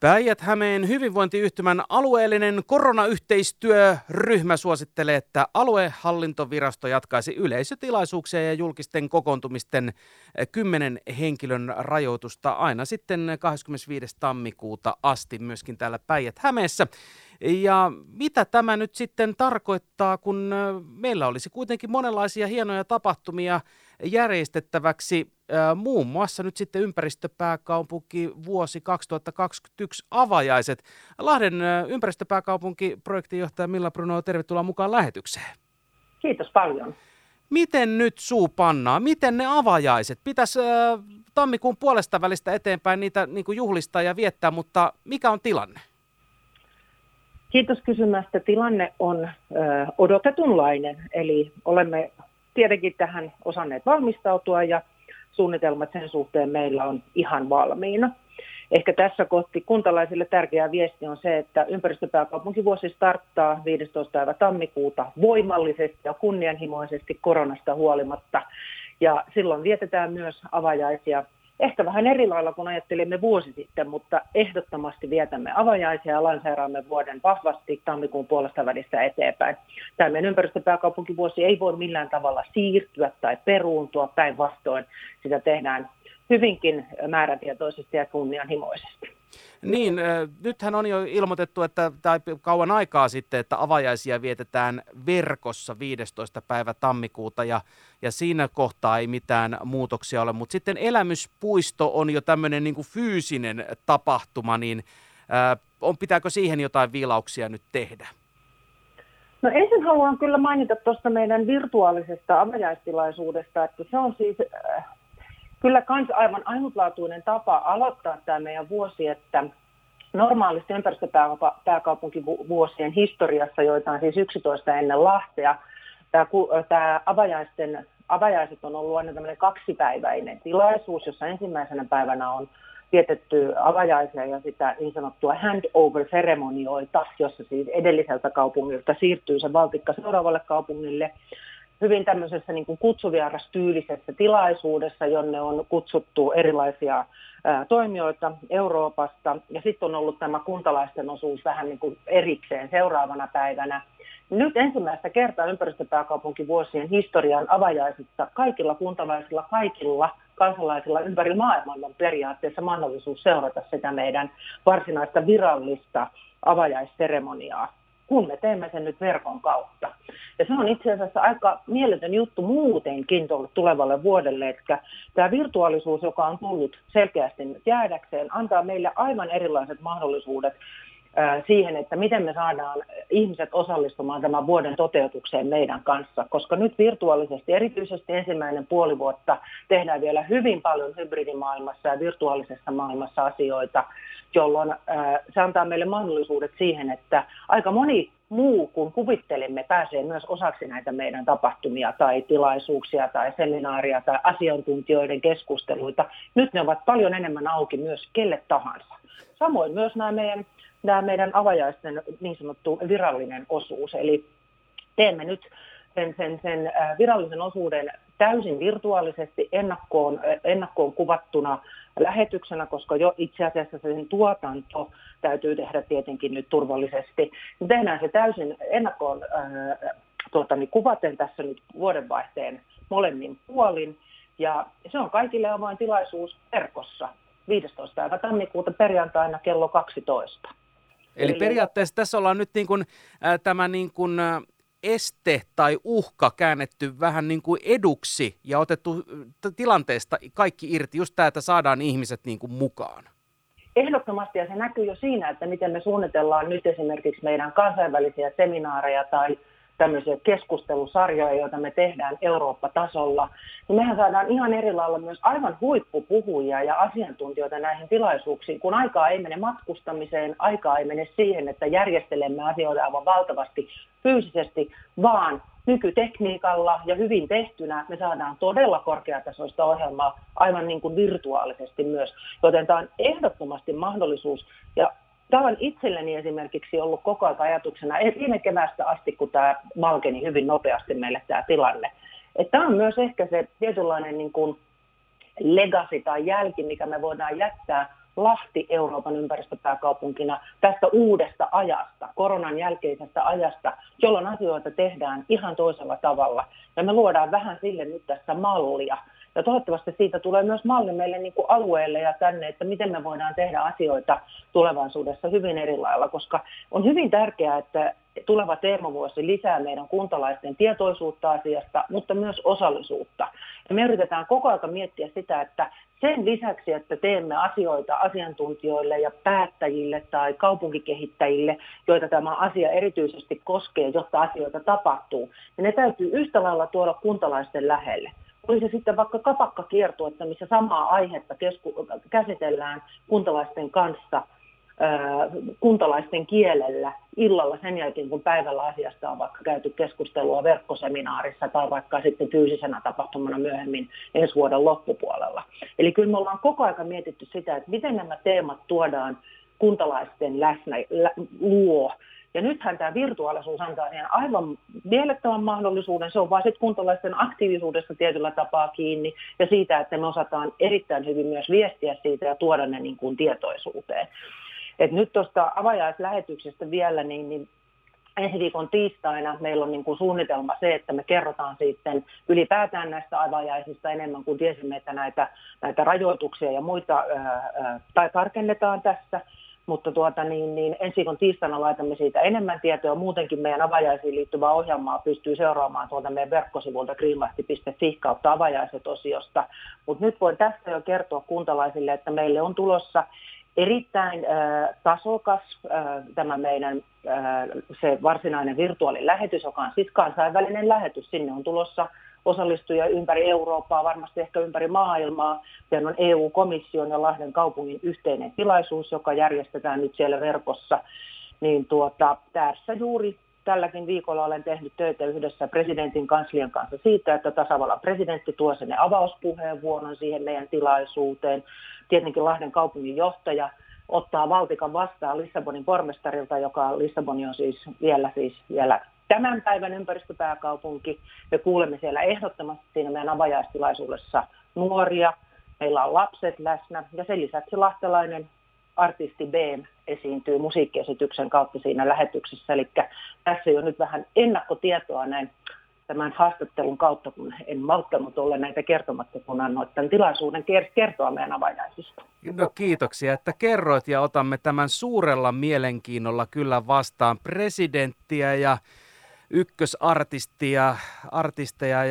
Päijät-Hämeen hyvinvointiyhtymän alueellinen koronayhteistyöryhmä suosittelee, että aluehallintovirasto jatkaisi yleisötilaisuuksia ja julkisten kokoontumisten 10 henkilön rajoitusta aina sitten 25. tammikuuta asti myöskin täällä Päijät-Hämeessä. Ja mitä tämä nyt sitten tarkoittaa, kun meillä olisi kuitenkin monenlaisia hienoja tapahtumia järjestettäväksi muun muassa nyt sitten ympäristöpääkaupunki vuosi 2021 avajaiset. Lahden ympäristöpääkaupunki projektinjohtaja Milla Bruno, tervetuloa mukaan lähetykseen. Kiitos paljon. Miten nyt suu pannaan? Miten ne avajaiset? Pitäisi äh, tammikuun puolesta välistä eteenpäin niitä niin kuin juhlistaa ja viettää, mutta mikä on tilanne? Kiitos kysymästä. Tilanne on ö, odotetunlainen, eli olemme tietenkin tähän osanneet valmistautua ja suunnitelmat sen suhteen meillä on ihan valmiina. Ehkä tässä kohti kuntalaisille tärkeä viesti on se, että ympäristöpääkaupunkivuosi starttaa 15. päivä tammikuuta voimallisesti ja kunnianhimoisesti koronasta huolimatta. Ja silloin vietetään myös avajaisia ehkä vähän eri lailla kuin ajattelimme vuosi sitten, mutta ehdottomasti vietämme avajaisia ja lanseeraamme vuoden vahvasti tammikuun puolesta välistä eteenpäin. Tämä meidän ympäristöpääkaupunkivuosi ei voi millään tavalla siirtyä tai peruuntua päinvastoin. Sitä tehdään hyvinkin määrätietoisesti ja kunnianhimoisesti. Niin, nythän on jo ilmoitettu, että tai kauan aikaa sitten, että avajaisia vietetään verkossa 15. päivä tammikuuta ja, ja siinä kohtaa ei mitään muutoksia ole, mutta sitten elämyspuisto on jo tämmöinen niin fyysinen tapahtuma, niin ää, on, pitääkö siihen jotain viilauksia nyt tehdä? No ensin haluan kyllä mainita tuosta meidän virtuaalisesta avajaistilaisuudesta, että se on siis kyllä kans aivan ainutlaatuinen tapa aloittaa tämä meidän vuosi, että normaalisti ympäristöpääkaupunkivuosien historiassa, joita on siis 11 ennen Lahtea, tämä, avajaisten, avajaiset on ollut aina tämmöinen kaksipäiväinen tilaisuus, jossa ensimmäisenä päivänä on vietetty avajaisia ja sitä niin sanottua handover-seremonioita, jossa siis edelliseltä kaupungilta siirtyy se valtikka seuraavalle kaupungille hyvin tämmöisessä niin kuin kutsuvierastyylisessä tilaisuudessa, jonne on kutsuttu erilaisia ää, toimijoita Euroopasta. Ja sitten on ollut tämä kuntalaisten osuus vähän niin kuin erikseen seuraavana päivänä. Nyt ensimmäistä kertaa ympäristöpääkaupunkivuosien historian avajaisissa kaikilla kuntalaisilla, kaikilla kansalaisilla ympäri maailman on periaatteessa mahdollisuus seurata sitä meidän varsinaista virallista avajaisseremoniaa kun me teemme sen nyt verkon kautta. Ja se on itse asiassa aika mieletön juttu muutenkin tulevalle vuodelle, että tämä virtuaalisuus, joka on tullut selkeästi nyt jäädäkseen, antaa meille aivan erilaiset mahdollisuudet siihen, että miten me saadaan ihmiset osallistumaan tämän vuoden toteutukseen meidän kanssa, koska nyt virtuaalisesti, erityisesti ensimmäinen puoli vuotta, tehdään vielä hyvin paljon hybridimaailmassa ja virtuaalisessa maailmassa asioita, jolloin se antaa meille mahdollisuudet siihen, että aika moni muu kuin kuvittelimme pääsee myös osaksi näitä meidän tapahtumia tai tilaisuuksia tai seminaaria tai asiantuntijoiden keskusteluita. Nyt ne ovat paljon enemmän auki myös kelle tahansa. Samoin myös nämä meidän tämä meidän avajaisten niin sanottu virallinen osuus. Eli teemme nyt sen, sen, sen virallisen osuuden täysin virtuaalisesti ennakkoon, ennakkoon kuvattuna lähetyksenä, koska jo itse asiassa sen tuotanto täytyy tehdä tietenkin nyt turvallisesti. Me tehdään se täysin ennakkoon ää, tuota, niin kuvaten tässä nyt vuodenvaihteen molemmin puolin. Ja se on kaikille avoin tilaisuus verkossa 15. päivä tammikuuta perjantaina kello 12. Eli periaatteessa tässä ollaan nyt niin kuin, äh, tämä niin kuin, äh, este tai uhka käännetty vähän niin kuin eduksi ja otettu tilanteesta kaikki irti, just tämä, että saadaan ihmiset niin kuin mukaan. Ehdottomasti ja se näkyy jo siinä, että miten me suunnitellaan nyt esimerkiksi meidän kansainvälisiä seminaareja tai tämmöisiä keskustelusarjoja, joita me tehdään Eurooppa-tasolla, niin mehän saadaan ihan eri lailla myös aivan huippupuhujia ja asiantuntijoita näihin tilaisuuksiin, kun aikaa ei mene matkustamiseen, aikaa ei mene siihen, että järjestelemme asioita aivan valtavasti fyysisesti, vaan nykytekniikalla ja hyvin tehtynä me saadaan todella korkeatasoista ohjelmaa aivan niin kuin virtuaalisesti myös. Joten tämä on ehdottomasti mahdollisuus. Ja Tämä on itselleni esimerkiksi ollut koko ajan ajatuksena viime keväästä asti, kun tämä malkeni hyvin nopeasti meille tämä tilanne. Että tämä on myös ehkä se tietynlainen niin kuin legacy tai jälki, mikä me voidaan jättää Lahti Euroopan ympäristöpääkaupunkina tästä uudesta ajasta, koronan jälkeisestä ajasta, jolloin asioita tehdään ihan toisella tavalla. Ja me luodaan vähän sille nyt tässä mallia. Ja toivottavasti siitä tulee myös malli meille niin kuin alueelle ja tänne, että miten me voidaan tehdä asioita tulevaisuudessa hyvin eri lailla, koska on hyvin tärkeää, että tuleva teemavuosi lisää meidän kuntalaisten tietoisuutta asiasta, mutta myös osallisuutta. Ja me yritetään koko ajan miettiä sitä, että sen lisäksi, että teemme asioita asiantuntijoille ja päättäjille tai kaupunkikehittäjille, joita tämä asia erityisesti koskee, jotta asioita tapahtuu, niin ne täytyy yhtä lailla tuoda kuntalaisten lähelle oli se sitten vaikka kapakkakiertuetta, missä samaa aihetta kesku- käsitellään kuntalaisten kanssa kuntalaisten kielellä illalla sen jälkeen, kun päivällä asiasta on vaikka käyty keskustelua verkkoseminaarissa tai vaikka sitten fyysisenä tapahtumana myöhemmin ensi vuoden loppupuolella. Eli kyllä me ollaan koko ajan mietitty sitä, että miten nämä teemat tuodaan kuntalaisten läsnä, lä, luo ja nythän tämä virtuaalisuus antaa siihen aivan mielettömän mahdollisuuden. Se on vain sitten kuntalaisten aktiivisuudesta tietyllä tapaa kiinni ja siitä, että me osataan erittäin hyvin myös viestiä siitä ja tuoda ne niin kuin tietoisuuteen. Et nyt tuosta avajaislähetyksestä vielä, niin, niin ensi viikon tiistaina meillä on niin kuin suunnitelma se, että me kerrotaan sitten ylipäätään näistä avajaisista enemmän kuin tiesimme, että näitä, näitä rajoituksia ja muita ää, ää, tarkennetaan tässä. Mutta tuota, niin, niin ensi viikon tiistaina laitamme siitä enemmän tietoa. Muutenkin meidän avajaisiin liittyvää ohjelmaa pystyy seuraamaan tuolta meidän verkkosivulta greenlahti.fi kautta avajaiset osiosta. Mutta nyt voin tässä jo kertoa kuntalaisille, että meille on tulossa erittäin äh, tasokas äh, tämä meidän äh, se varsinainen virtuaalilähetys, joka on siis kansainvälinen lähetys. Sinne on tulossa osallistujia ympäri Eurooppaa, varmasti ehkä ympäri maailmaa. Siellä on EU-komission ja Lahden kaupungin yhteinen tilaisuus, joka järjestetään nyt siellä verkossa. Niin tuota, tässä juuri tälläkin viikolla olen tehnyt töitä yhdessä presidentin kanslian kanssa siitä, että tasavallan presidentti tuo sinne avauspuheenvuoron siihen meidän tilaisuuteen. Tietenkin Lahden kaupungin johtaja ottaa valtikan vastaan Lissabonin pormestarilta, joka Lissaboni on siis vielä, siis vielä tämän päivän ympäristöpääkaupunki. Me kuulemme siellä ehdottomasti siinä meidän avajaistilaisuudessa nuoria. Meillä on lapset läsnä ja sen lisäksi lahtelainen artisti B esiintyy musiikkiesityksen kautta siinä lähetyksessä. Eli tässä jo nyt vähän ennakkotietoa näin tämän haastattelun kautta, kun en malttanut olla näitä kertomatta, kun annoit tämän tilaisuuden kertoa meidän avajaisista. No kiitoksia, että kerroit ja otamme tämän suurella mielenkiinnolla kyllä vastaan presidenttiä ja ykkösartistia, artisteja ja